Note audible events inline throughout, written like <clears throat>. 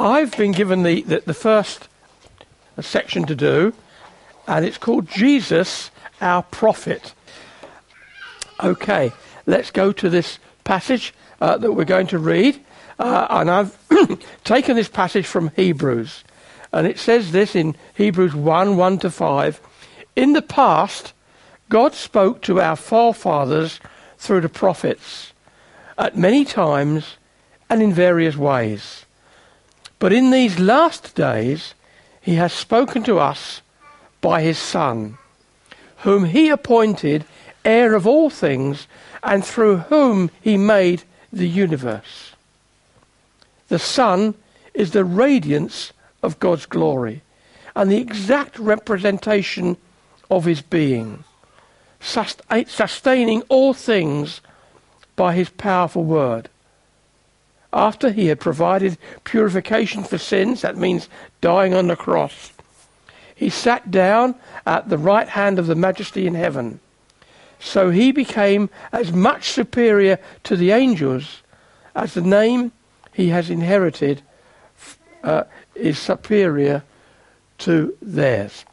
I've been given the, the, the first section to do, and it's called Jesus, our prophet. Okay, let's go to this passage uh, that we're going to read. Uh, and I've <coughs> taken this passage from Hebrews. And it says this in Hebrews 1 1 to 5. In the past, God spoke to our forefathers through the prophets at many times and in various ways. But in these last days, he has spoken to us by his Son, whom he appointed heir of all things, and through whom he made the universe. The Son is the radiance of God's glory and the exact representation of his being, sustaining all things by his powerful word after he had provided purification for sins, that means dying on the cross, he sat down at the right hand of the majesty in heaven. So he became as much superior to the angels as the name he has inherited uh, is superior to theirs.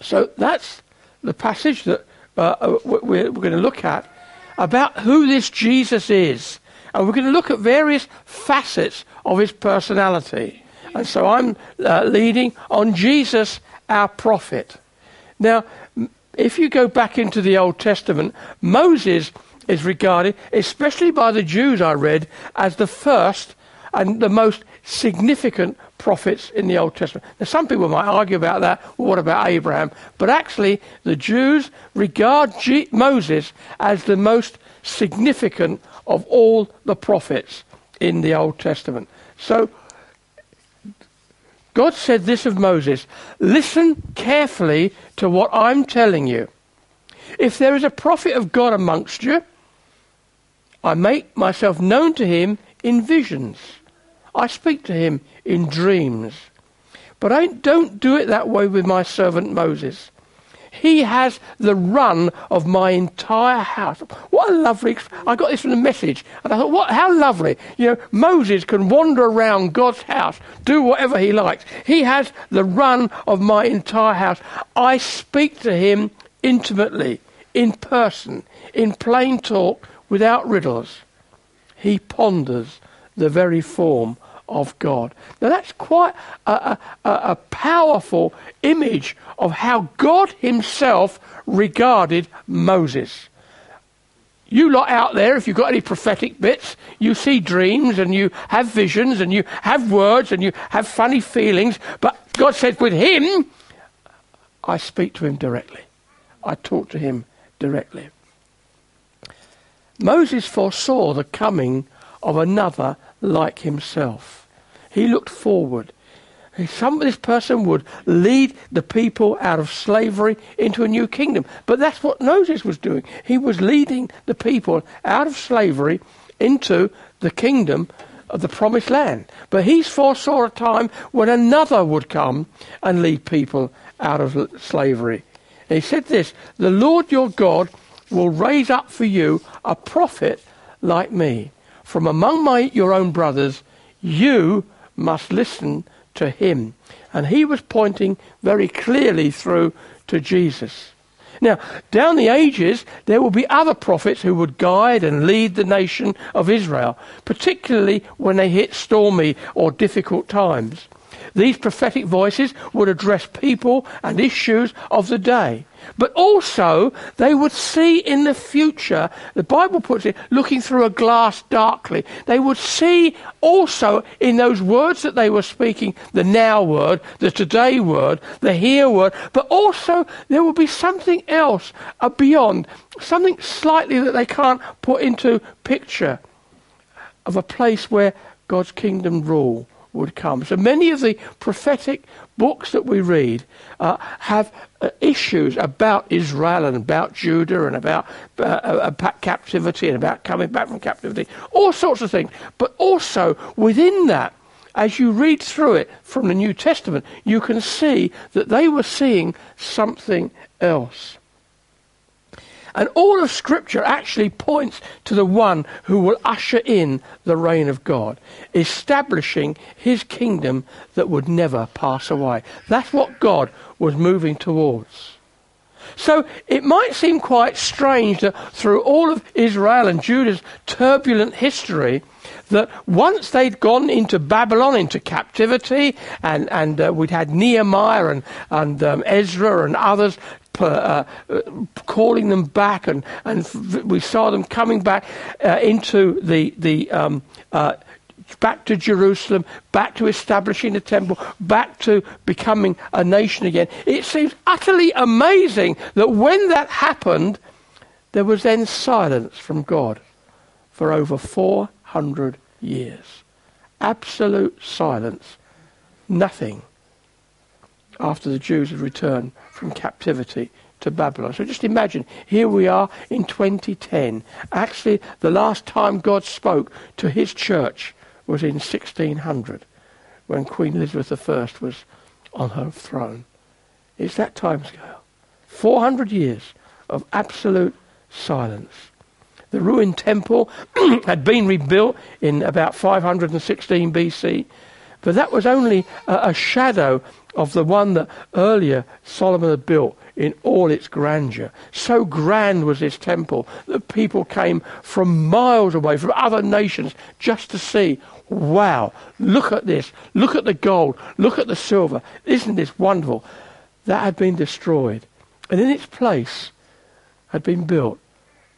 So that's the passage that uh, we're, we're going to look at about who this Jesus is and we're going to look at various facets of his personality. And so I'm uh, leading on Jesus, our prophet. Now, if you go back into the Old Testament, Moses is regarded, especially by the Jews I read, as the first and the most significant prophets in the Old Testament. Now, some people might argue about that. Well, what about Abraham? But actually, the Jews regard G- Moses as the most significant of all the prophets in the Old Testament. So, God said this of Moses Listen carefully to what I'm telling you. If there is a prophet of God amongst you, I make myself known to him in visions. I speak to him in dreams. But I don't do it that way with my servant Moses. He has the run of my entire house. What a lovely! I got this from the message, and I thought, what? How lovely! You know, Moses can wander around God's house, do whatever he likes. He has the run of my entire house. I speak to him intimately, in person, in plain talk, without riddles. He ponders the very form of God. Now that's quite a, a, a, powerful image of how God Himself regarded Moses. You lot out there, if you've got any prophetic bits, you see dreams and you have visions and you have words and you have funny feelings, but God said, with him, I speak to him directly. I talk to him directly. Moses foresaw the coming of another like himself. He looked forward. Some this person would lead the people out of slavery into a new kingdom. But that's what Moses was doing. He was leading the people out of slavery into the kingdom of the promised land. But he foresaw a time when another would come and lead people out of slavery. And he said this The Lord your God will raise up for you a prophet like me. From among my, your own brothers, you must listen to him. And he was pointing very clearly through to Jesus. Now, down the ages, there will be other prophets who would guide and lead the nation of Israel, particularly when they hit stormy or difficult times. These prophetic voices would address people and issues of the day. But also, they would see in the future, the Bible puts it, looking through a glass darkly. They would see also in those words that they were speaking, the now word, the today word, the here word, but also there will be something else uh, beyond, something slightly that they can't put into picture of a place where God's kingdom rule would come. So many of the prophetic books that we read uh, have uh, issues about Israel and about Judah and about, uh, about uh, captivity and about coming back from captivity, all sorts of things. But also within that, as you read through it from the New Testament, you can see that they were seeing something else. And all of Scripture actually points to the one who will usher in the reign of God, establishing his kingdom that would never pass away. That's what God was moving towards. So it might seem quite strange that through all of Israel and Judah's turbulent history, that once they'd gone into Babylon, into captivity, and, and uh, we'd had Nehemiah and, and um, Ezra and others uh, uh, calling them back, and, and we saw them coming back uh, into the, the um, uh, back to Jerusalem, back to establishing the temple, back to becoming a nation again. It seems utterly amazing that when that happened, there was then silence from God for over 400 years. Absolute silence. Nothing after the Jews had returned from captivity to Babylon. So just imagine, here we are in 2010. Actually, the last time God spoke to his church was in 1600 when Queen Elizabeth I was on her throne. It's that time scale. 400 years of absolute silence. The ruined temple <clears throat> had been rebuilt in about 516 BC, but that was only a, a shadow of the one that earlier Solomon had built in all its grandeur. So grand was this temple that people came from miles away, from other nations, just to see wow, look at this. Look at the gold. Look at the silver. Isn't this wonderful? That had been destroyed. And in its place had been built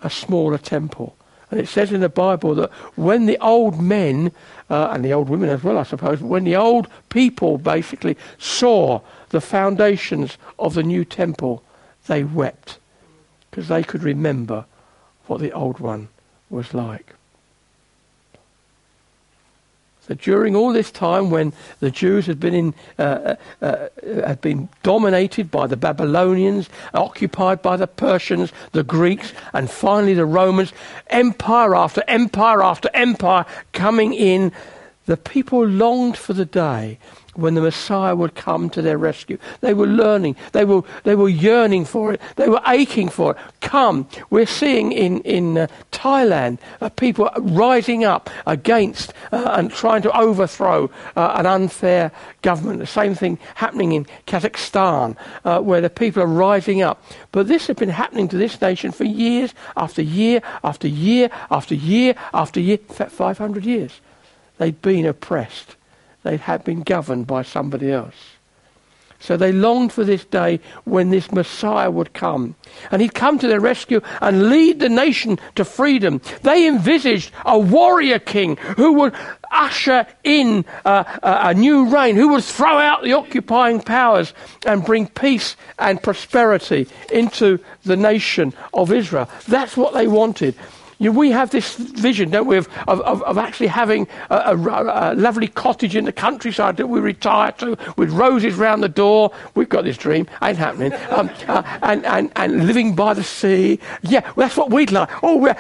a smaller temple. And it says in the Bible that when the old men, uh, and the old women as well, I suppose, when the old people basically saw the foundations of the new temple, they wept because they could remember what the old one was like that during all this time when the Jews had been, in, uh, uh, uh, had been dominated by the Babylonians, occupied by the Persians, the Greeks, and finally the Romans, empire after empire after empire coming in, the people longed for the day when the Messiah would come to their rescue. They were learning, they were, they were yearning for it, they were aching for it. Come, we're seeing in, in uh, Thailand uh, people rising up against uh, and trying to overthrow uh, an unfair government. The same thing happening in Kazakhstan, uh, where the people are rising up. But this has been happening to this nation for years after year after year after year after year, in fact, 500 years. They'd been oppressed they had been governed by somebody else. So they longed for this day when this Messiah would come. And he'd come to their rescue and lead the nation to freedom. They envisaged a warrior king who would usher in uh, a new reign, who would throw out the occupying powers and bring peace and prosperity into the nation of Israel. That's what they wanted. You we have this vision, don't we, of, of, of actually having a, a, a, lovely cottage in the countryside that we retire to with roses round the door. We've got this dream, ain't happening. Um, uh, and, and, and living by the sea. Yeah, well, that's what we'd like. Oh,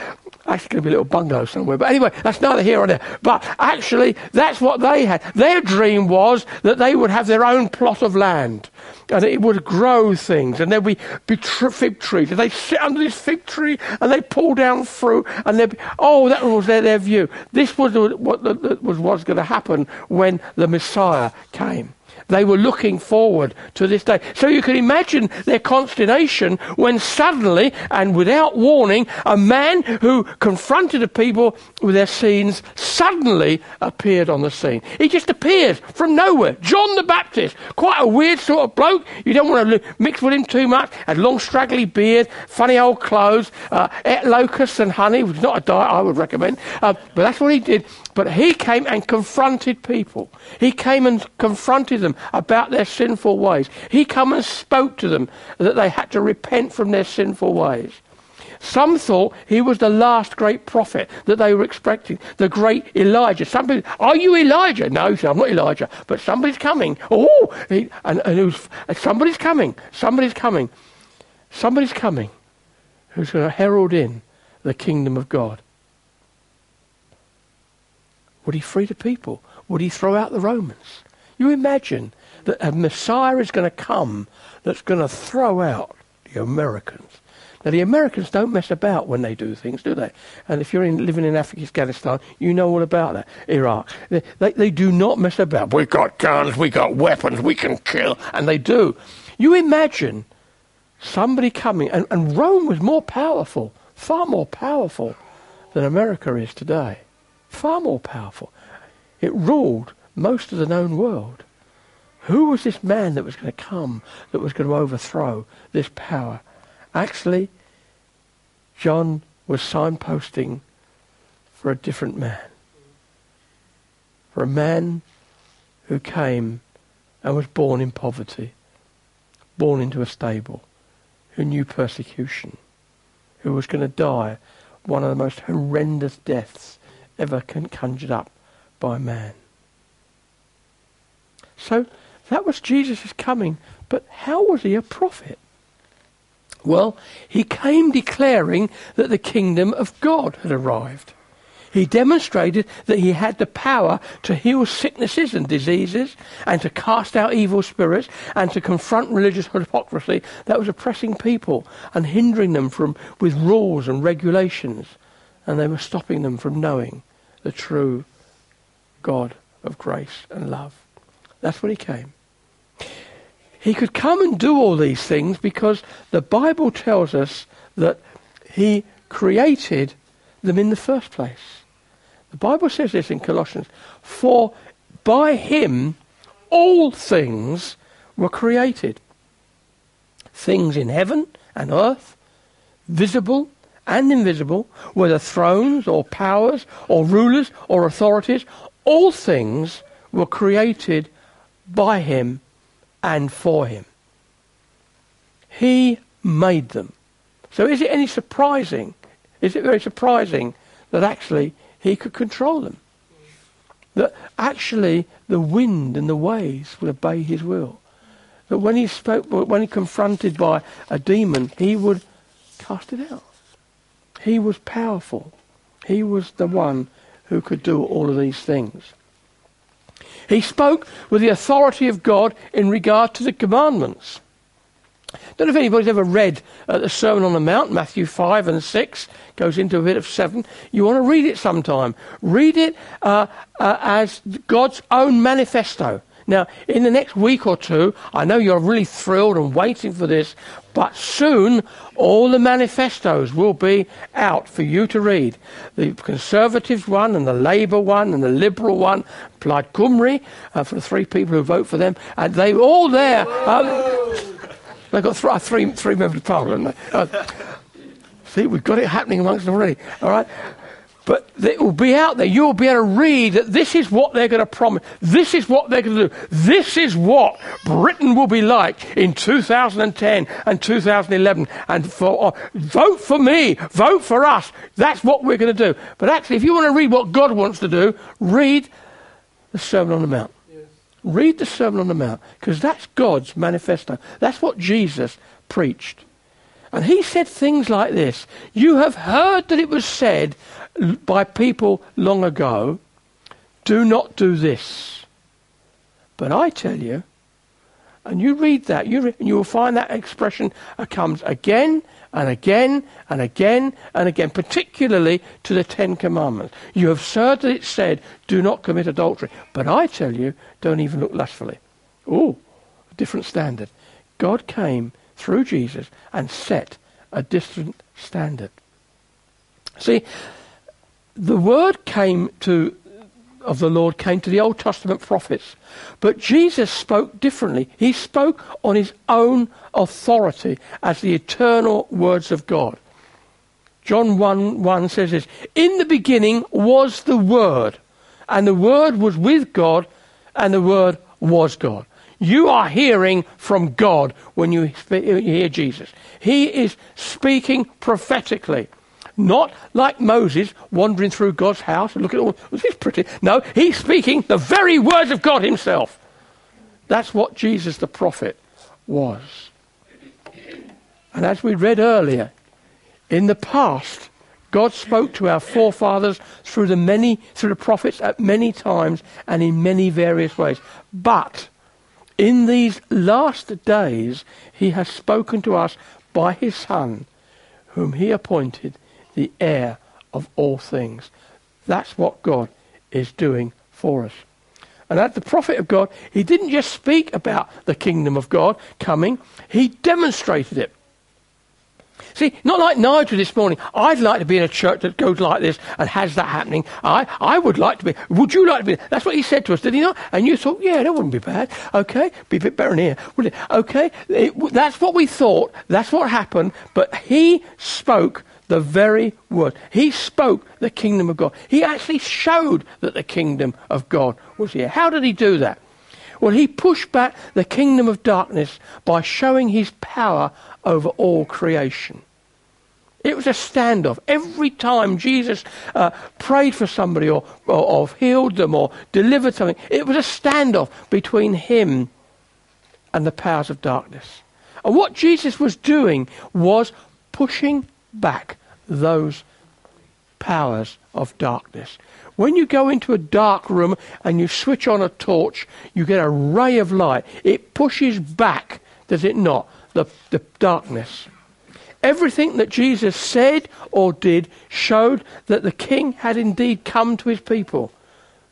actually going to be a little bungalow somewhere. But anyway, that's neither here nor there. But actually, that's what they had. Their dream was that they would have their own plot of land and it would grow things, and there'd be, be tr- fig trees, and they'd sit under this fig tree, and they'd pull down fruit, and they'd be, oh, that was their, their view. This was what was going to happen when the Messiah came. They were looking forward to this day. So you can imagine their consternation when suddenly and without warning, a man who confronted the people with their sins suddenly appeared on the scene. He just appears from nowhere. John the Baptist, quite a weird sort of bloke. You don't want to mix with him too much. Had long straggly beard, funny old clothes, uh, ate locusts and honey, which is not a diet I would recommend. Uh, but that's what he did. But he came and confronted people. He came and confronted them about their sinful ways. He came and spoke to them that they had to repent from their sinful ways. Some thought he was the last great prophet that they were expecting, the great Elijah. Some people, are you Elijah? No, said, I'm not Elijah, but somebody's coming. Oh, he, and, and was, somebody's coming. Somebody's coming. Somebody's coming who's going to herald in the kingdom of God. Would he free the people? Would he throw out the Romans? You imagine that a Messiah is going to come that's going to throw out the Americans. Now, the Americans don't mess about when they do things, do they? And if you're in, living in Afghanistan, you know all about that. Iraq. They, they, they do not mess about. We've got guns, we've got weapons, we can kill. And they do. You imagine somebody coming, and, and Rome was more powerful, far more powerful than America is today. Far more powerful. It ruled most of the known world. Who was this man that was going to come, that was going to overthrow this power? Actually, John was signposting for a different man. For a man who came and was born in poverty, born into a stable, who knew persecution, who was going to die one of the most horrendous deaths ever can conjured up by man. So that was Jesus' coming, but how was he a prophet? Well, he came declaring that the kingdom of God had arrived. He demonstrated that he had the power to heal sicknesses and diseases and to cast out evil spirits and to confront religious hypocrisy that was oppressing people and hindering them from with rules and regulations and they were stopping them from knowing the true God of grace and love. That's what he came. He could come and do all these things because the Bible tells us that he created them in the first place. The Bible says this in Colossians For by him all things were created things in heaven and earth, visible and invisible, whether thrones or powers or rulers or authorities, all things were created by him and for him. He made them. So is it any surprising? Is it very surprising that actually he could control them? That actually the wind and the waves would obey his will? That when he spoke, when he confronted by a demon, he would cast it out? He was powerful. He was the one who could do all of these things. He spoke with the authority of God in regard to the commandments. Don't know if anybody's ever read uh, the Sermon on the Mount, Matthew 5 and 6, goes into a bit of 7. You want to read it sometime. Read it uh, uh, as God's own manifesto. Now, in the next week or two, I know you're really thrilled and waiting for this, but soon all the manifestos will be out for you to read. The Conservative one and the Labour one and the Liberal one, Plaid Cymru, uh, for the three people who vote for them, and they're all there. Um, they've got th- three, three members of parliament. Uh, see, we've got it happening amongst them already. All right. But it will be out there. You'll be able to read that this is what they're going to promise. This is what they're going to do. This is what Britain will be like in 2010 and 2011. And for, uh, vote for me. Vote for us. That's what we're going to do. But actually, if you want to read what God wants to do, read the Sermon on the Mount. Yes. Read the Sermon on the Mount because that's God's manifesto. That's what Jesus preached. And he said things like this You have heard that it was said by people long ago, do not do this. But I tell you, and you read that, you, re- and you will find that expression uh, comes again and again and again and again, particularly to the Ten Commandments. You have heard that it said, do not commit adultery. But I tell you, don't even look lustfully. Oh, a different standard. God came through Jesus and set a different standard. See, the word came to of the Lord came to the Old Testament prophets. But Jesus spoke differently. He spoke on his own authority as the eternal words of God. John 1 1 says this In the beginning was the Word, and the Word was with God, and the Word was God. You are hearing from God when uh, you hear Jesus. He is speaking prophetically. Not like Moses wandering through God's house and looking at all, was this pretty? No, he's speaking the very words of God himself. That's what Jesus the prophet was. And as we read earlier, in the past, God spoke to our forefathers through the many through the prophets at many times and in many various ways. But in these last days he has spoken to us by his son whom he appointed the heir of all things. That's what God is doing for us. And as the prophet of God, he didn't just speak about the kingdom of God coming, he demonstrated it. See, not like Nigel this morning. I'd like to be in a church that goes like this and has that happening. I, I would like to be. Would you like to be? That's what he said to us, did he not? And you thought, yeah, that wouldn't be bad. Okay, be a bit better in here, would it? Okay, it, that's what we thought. That's what happened. But he spoke the very word. He spoke the kingdom of God. He actually showed that the kingdom of God was here. How did he do that? Well, he pushed back the kingdom of darkness by showing his power over all creation. It was a standoff. Every time Jesus uh, prayed for somebody or, or, or healed them or delivered something, it was a standoff between him and the powers of darkness. And what Jesus was doing was pushing back those powers of darkness. When you go into a dark room and you switch on a torch, you get a ray of light. It pushes back, does it not, the, the darkness. Everything that Jesus said or did showed that the king had indeed come to his people.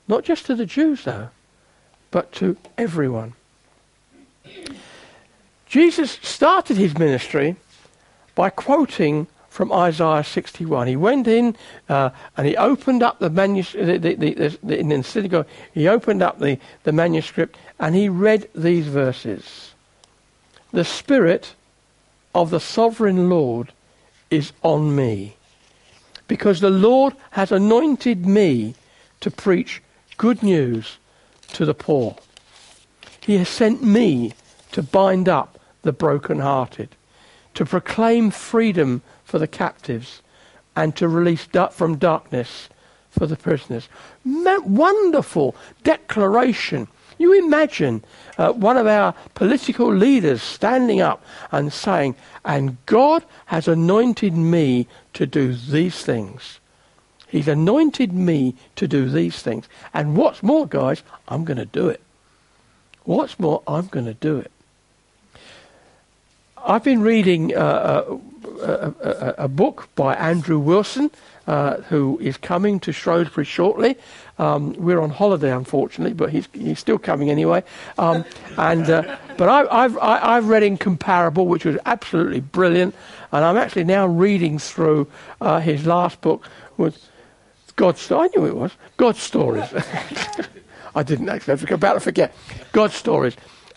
Not just to the Jews, though, but to everyone. Jesus started his ministry by quoting from Isaiah 61. He went in uh, and he opened up the manuscript, the, the, the, in the synagogue, he opened up the, the manuscript and he read these verses. The Spirit of the sovereign Lord is on me, because the Lord has anointed me to preach good news to the poor. He has sent me to bind up the brokenhearted, to proclaim freedom for the captives, and to release from darkness for the prisoners. Wonderful declaration you imagine uh, one of our political leaders standing up and saying, And God has anointed me to do these things. He's anointed me to do these things. And what's more, guys, I'm going to do it. What's more, I'm going to do it. I've been reading uh, a, a, a, a, book by Andrew Wilson, uh, who is coming to Shrewsbury shortly. Um, we're on holiday, unfortunately, but he's, he's still coming anyway. Um, and, uh, but I, have I've read Incomparable, which was absolutely brilliant. And I'm actually now reading through uh, his last book, with God's I knew it was God's Stories. <laughs> I didn't actually. I was about to forget. God's Stories.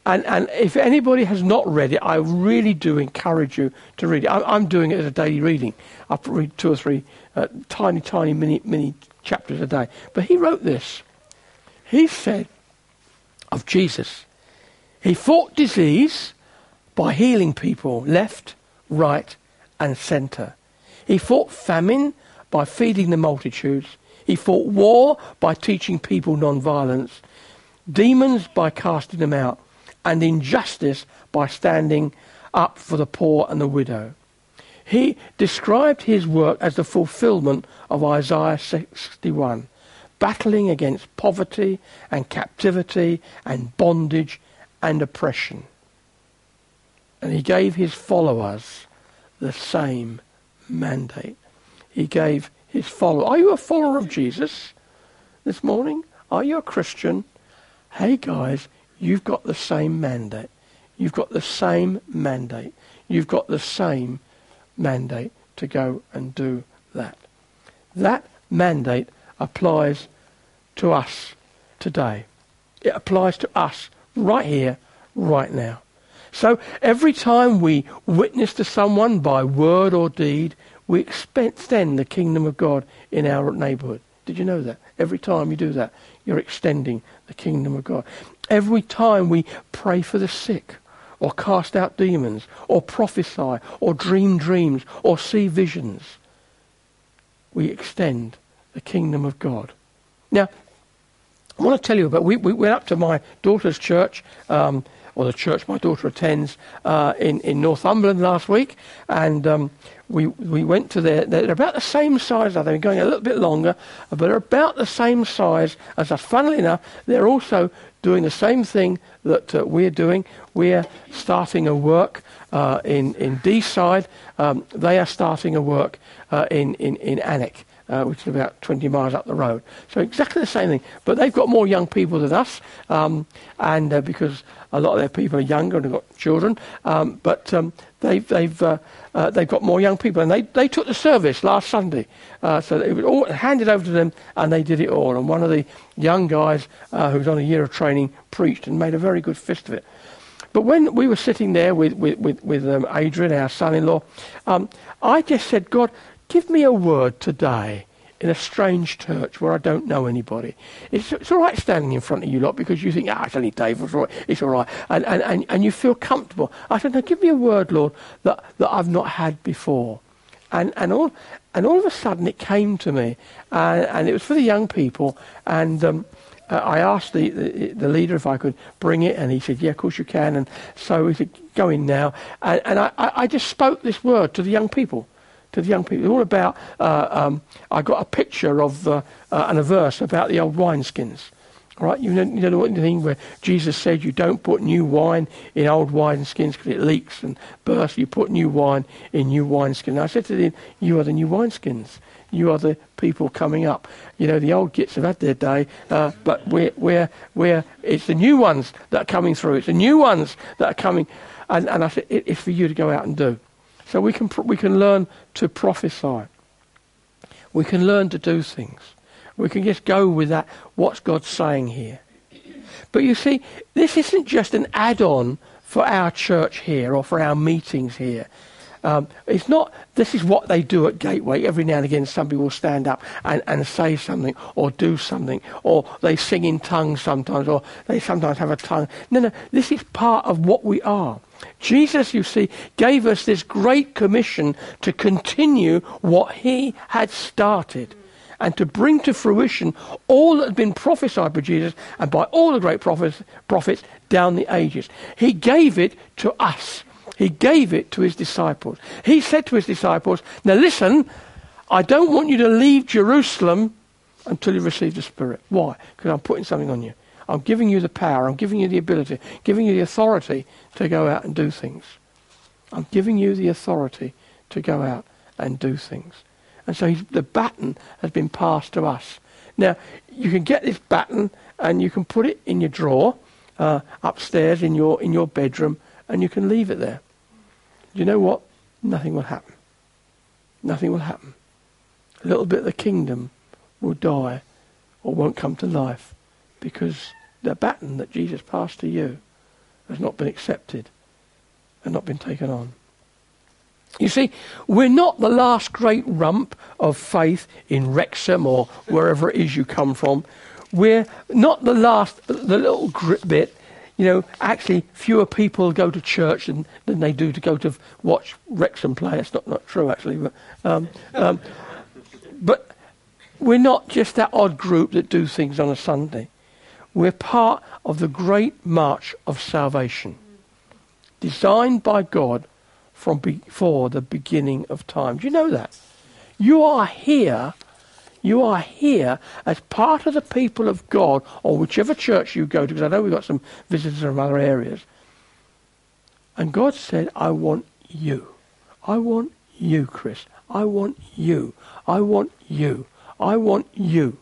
And, and if anybody has not read it, I really do encourage you to read it. I, am doing it as a daily reading. I read two or three uh, tiny, tiny mini, mini chapters a day. But he wrote this. He said of Jesus, he fought disease by healing people left, right, and centre. He fought famine by feeding the multitudes. He fought war by teaching people non-violence, demons by casting them out, and injustice by standing up for the poor and the widow. He described his work as the fulfillment of Isaiah 61, battling against poverty and captivity and bondage and oppression. And he gave his followers the same mandate. He gave his follower. Are you a follower of Jesus this morning? Are you a Christian? Hey guys, you've got the same mandate. You've got the same mandate. You've got the same mandate to go and do that. That mandate applies to us today. It applies to us right here, right now. So every time we witness to someone by word or deed, we extend the kingdom of God in our neighborhood. Did you know that? Every time you do that, you're extending the kingdom of God. Every time we pray for the sick, or cast out demons, or prophesy, or dream dreams, or see visions. We extend the kingdom of God. Now, I want to tell you about. We, we went up to my daughter's church, um, or the church my daughter attends uh, in in Northumberland last week, and um, we we went to their. They're about the same size. They've been going a little bit longer, but they're about the same size as us. Funnily enough, they're also doing the same thing that uh, we're doing. We're starting a work uh, in, in Deeside. Um, they are starting a work uh, in, in, in Alnwick. Uh, which is about 20 miles up the road. So exactly the same thing. But they've got more young people than us, um, and uh, because a lot of their people are younger and have got children, um, but um, they've, they've, uh, uh, they've got more young people. And they, they took the service last Sunday. Uh, so it was all handed over to them, and they did it all. And one of the young guys uh, who was on a year of training preached and made a very good fist of it. But when we were sitting there with, with, with, with um, Adrian, our son in law, um, I just said, God, give me a word today in a strange church where I don't know anybody. It's, it's all right standing in front of you lot because you think, ah, it's only Dave, it's all right, it's all right. And, and, and, and you feel comfortable. I said, now give me a word, Lord, that, that I've not had before. And, and, all, and all of a sudden it came to me, and, and it was for the young people, and um, uh, I asked the, the, the, leader if I could bring it, and he said, yeah, of course you can. And so he said, go in now. And, and I, I just spoke this word to the young people to the young people. It's all about, uh, um, I got a picture of the, uh, and a verse about the old wineskins. Right, you know, you know the thing where Jesus said you don't put new wine in old wineskins because it leaks and bursts. You put new wine in new wineskins. I said to them, you are the new wineskins. You are the people coming up. You know, the old gits have had their day, uh, but we're, we're, we're, it's the new ones that are coming through. It's the new ones that are coming. And, and I said, it, it's for you to go out and do. So we can, we can learn to prophesy. We can learn to do things. We can just go with that, what's God saying here? But you see, this isn't just an add on for our church here or for our meetings here. Um, it's not, this is what they do at Gateway. Every now and again, somebody will stand up and, and say something or do something, or they sing in tongues sometimes, or they sometimes have a tongue. No, no, this is part of what we are. Jesus, you see, gave us this great commission to continue what he had started and to bring to fruition all that had been prophesied by Jesus and by all the great prophets, prophets down the ages. He gave it to us. He gave it to his disciples. He said to his disciples, Now listen, I don't want you to leave Jerusalem until you receive the Spirit. Why? Because I'm putting something on you. I'm giving you the power. I'm giving you the ability, giving you the authority to go out and do things. I'm giving you the authority to go out and do things. And so the baton has been passed to us. Now, you can get this baton and you can put it in your drawer uh, upstairs in your, in your bedroom and you can leave it there Do you know what? Nothing will happen. Nothing will happen. A little bit of the kingdom will die or won't come to life because the baton that Jesus passed to you has not been accepted and not been taken on. You see, we're not the last great rump of faith in Wrexham or wherever it is you come from. We're not the last, the little grit bit you know, actually fewer people go to church than, than they do to go to watch Wrexham play. That's not, not true, actually. But, um, um, but we're not just that odd group that do things on a Sunday. We're part of the great march of salvation, designed by God from before the beginning of time. Do you know that? You are here you are here as part of the people of God, or whichever church you go to, because I know we've got some visitors from other areas. And God said, I want you. I want you, Chris. I want you. I want you. I want you.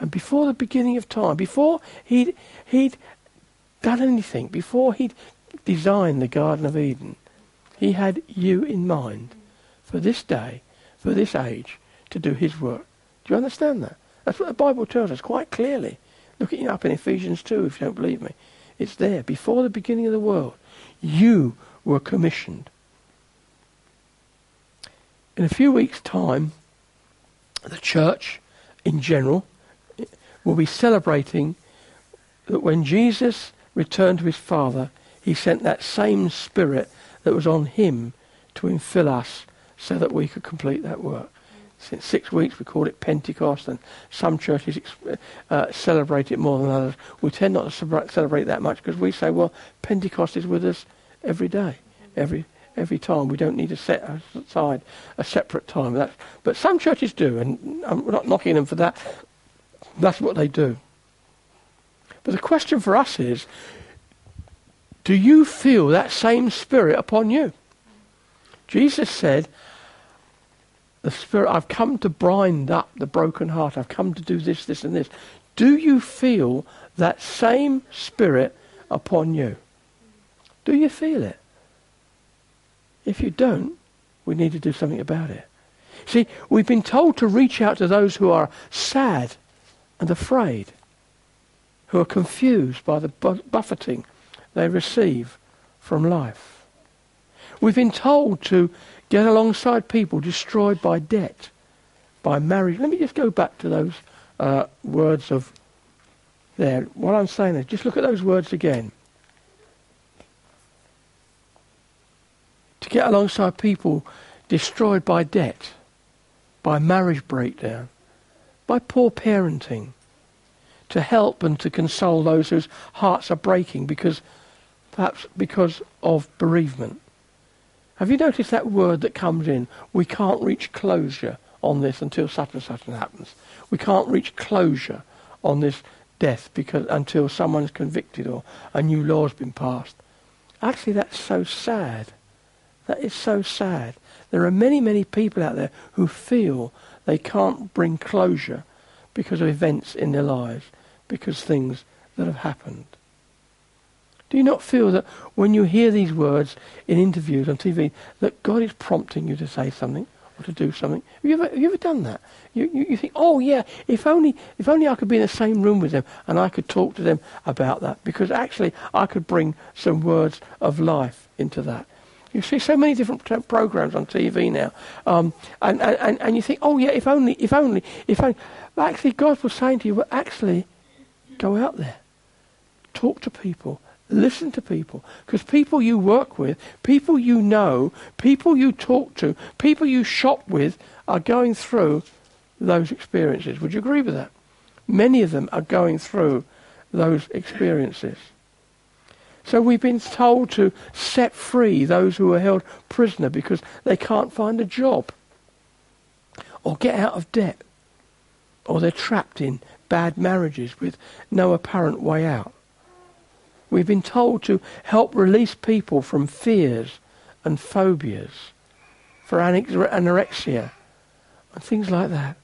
And before the beginning of time, before he'd, he'd done anything, before he'd designed the Garden of Eden, he had you in mind for this day, for this age, to do his work. Do you understand that? That's what the Bible tells us quite clearly. Look it up in Ephesians 2 if you don't believe me. It's there. Before the beginning of the world, you were commissioned. In a few weeks' time, the church in general will be celebrating that when Jesus returned to his Father, he sent that same Spirit that was on him to infill us so that we could complete that work since six weeks. We call it Pentecost, and some churches uh, celebrate it more than others. We tend not to celebrate that much because we say, well, Pentecost is with us every day, every every time. We don't need to set aside a separate time. But some churches do, and I'm not knocking them for that. That's what they do. But the question for us is do you feel that same spirit upon you? Jesus said, The Spirit, I've come to bind up the broken heart. I've come to do this, this, and this. Do you feel that same spirit upon you? Do you feel it? If you don't, we need to do something about it. See, we've been told to reach out to those who are sad and afraid, who are confused by the buffeting they receive from life. We've been told to get alongside people destroyed by debt, by marriage. Let me just go back to those uh, words of there. What I'm saying is, just look at those words again. To get alongside people destroyed by debt, by marriage breakdown, by poor parenting, to help and to console those whose hearts are breaking because perhaps because of bereavement. Have you noticed that word that comes in? We can't reach closure on this until such and such happens. We can't reach closure on this death because until someone's convicted or a new law's been passed. Actually, that's so sad. That is so sad. There are many, many people out there who feel they can't bring closure because of events in their lives, because things that have happened. Do you not feel that when you hear these words in interviews on TV, that God is prompting you to say something or to do something? Have you ever, have you ever done that? You, you, you think, oh yeah, if only, if only I could be in the same room with them and I could talk to them about that, because actually I could bring some words of life into that. You see so many different t- programs on TV now, um, and, and, and you think, oh yeah, if only, if only, if only. Actually, God was saying to you, well, actually, go out there, talk to people, Listen to people. Because people you work with, people you know, people you talk to, people you shop with are going through those experiences. Would you agree with that? Many of them are going through those experiences. So we've been told to set free those who are held prisoner because they can't find a job or get out of debt or they're trapped in bad marriages with no apparent way out. We've been told to help release people from fears and phobias, for anorexia, and things like that.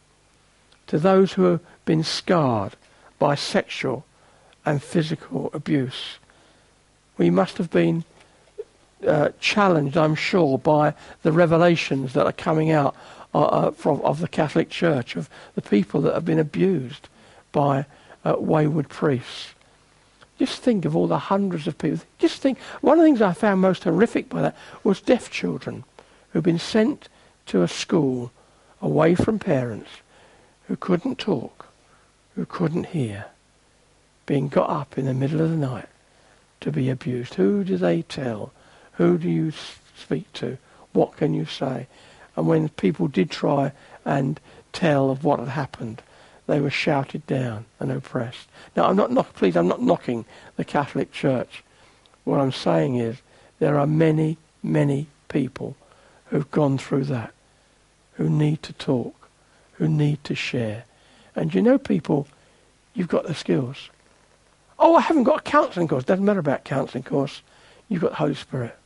To those who have been scarred by sexual and physical abuse. We must have been uh, challenged, I'm sure, by the revelations that are coming out uh, uh from of the Catholic Church of the people that have been abused by uh, wayward priests. Just think of all the hundreds of people. Just think, one of the things I found most horrific by that was deaf children who'd been sent to a school away from parents who couldn't talk, who couldn't hear, being got up in the middle of the night to be abused. Who do they tell? Who do you speak to? What can you say? And when people did try and tell of what had happened, they were shouted down and oppressed. Now, I'm not, knock, please, I'm not knocking the Catholic Church. What I'm saying is there are many, many people who've gone through that, who need to talk, who need to share. And you know, people, you've got the skills. Oh, I haven't got a counselling course. Doesn't matter about counselling course. You've got the Holy Spirit.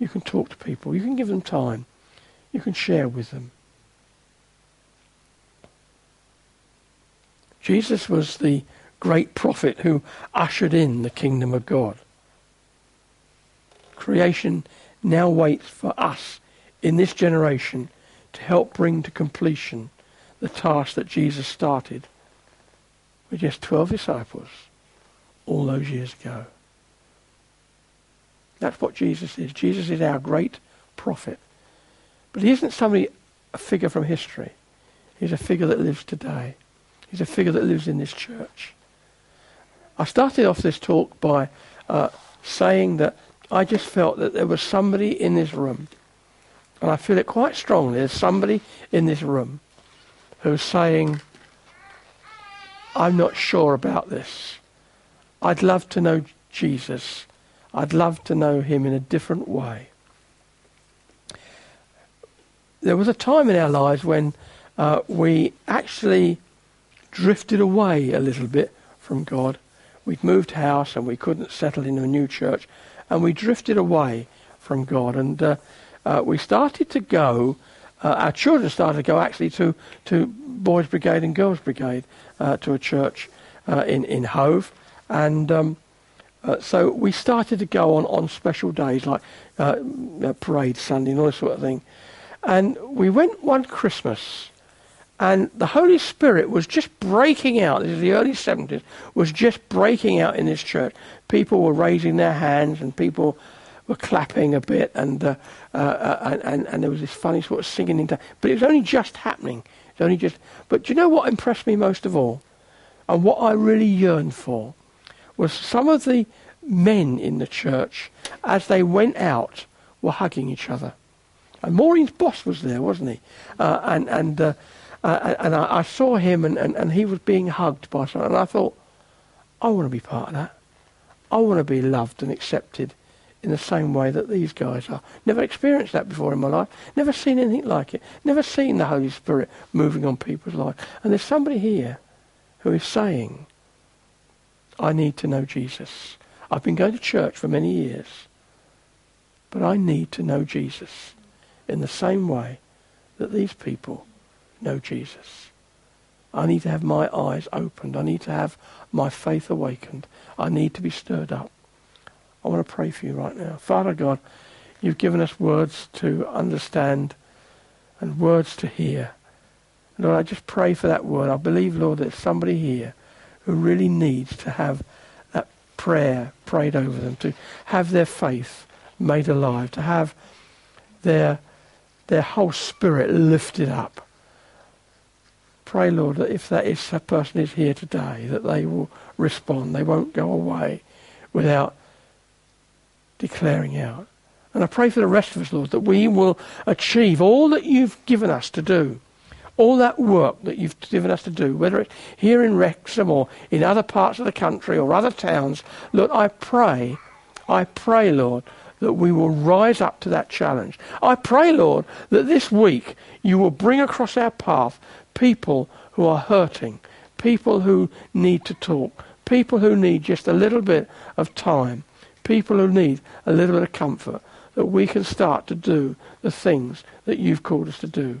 You can talk to people. You can give them time. You can share with them. Jesus was the great prophet who ushered in the kingdom of God. Creation now waits for us in this generation to help bring to completion the task that Jesus started with just 12 disciples all those years ago. That's what Jesus is. Jesus is our great prophet. But he isn't somebody, a figure from history. He's a figure that lives today. He's a figure that lives in this church. I started off this talk by uh, saying that I just felt that there was somebody in this room, and I feel it quite strongly. There's somebody in this room who's saying, I'm not sure about this. I'd love to know Jesus. I'd love to know him in a different way. There was a time in our lives when uh, we actually drifted away a little bit from God. we'd moved house and we couldn't settle in a new church, and we drifted away from God. And uh, uh, we started to go, uh, our children started to go actually to, to Boys Brigade and Girls Brigade, uh, to a church uh, in, in Hove. And um, uh, so we started to go on, on special days like parade Sunday and all this sort of thing. And we went one Christmas and the Holy Spirit was just breaking out. This is the early 70s, was just breaking out in this church. People were raising their hands and people were clapping a bit, and, uh, uh, uh and, and, there was this funny sort of singing. Into, but it was only just happening. It was only just. But do you know what impressed me most of all? And what I really yearned for was some of the men in the church, as they went out, were hugging each other. And Maureen's boss was there, wasn't he? Uh, and and uh, uh, and I, I, saw him, and, and, and he was being hugged by someone, and I thought, I want to be part of that. I want to be loved and accepted in the same way that these guys are. Never experienced that before in my life. Never seen anything like it. Never seen the Holy Spirit moving on people's lives. And there's somebody here who is saying, I need to know Jesus. I've been going to church for many years, but I need to know Jesus in the same way that these people know Jesus. I need to have my eyes opened. I need to have my faith awakened. I need to be stirred up. I want to pray for you right now. Father God, you've given us words to understand and words to hear. Lord, I just pray for that word. I believe, Lord, that somebody here who really need to have that prayer prayed over them, to have their faith made alive, to have their, their whole spirit lifted up pray, Lord, that if that is a person is here today, that they will respond. They won't go away without declaring out. And I pray for the rest of us, Lord, that we will achieve all that you've given us to do, all that work that you've given us to do, whether it's here in Wrexham or in other parts of the country or other towns. Lord, I pray, I pray, Lord, that we will rise up to that challenge. I pray, Lord, that this week you will bring across our path people who are hurting, people who need to talk, people who need just a little bit of time, people who need a little bit of comfort, that we can start to do the things that you've called us to do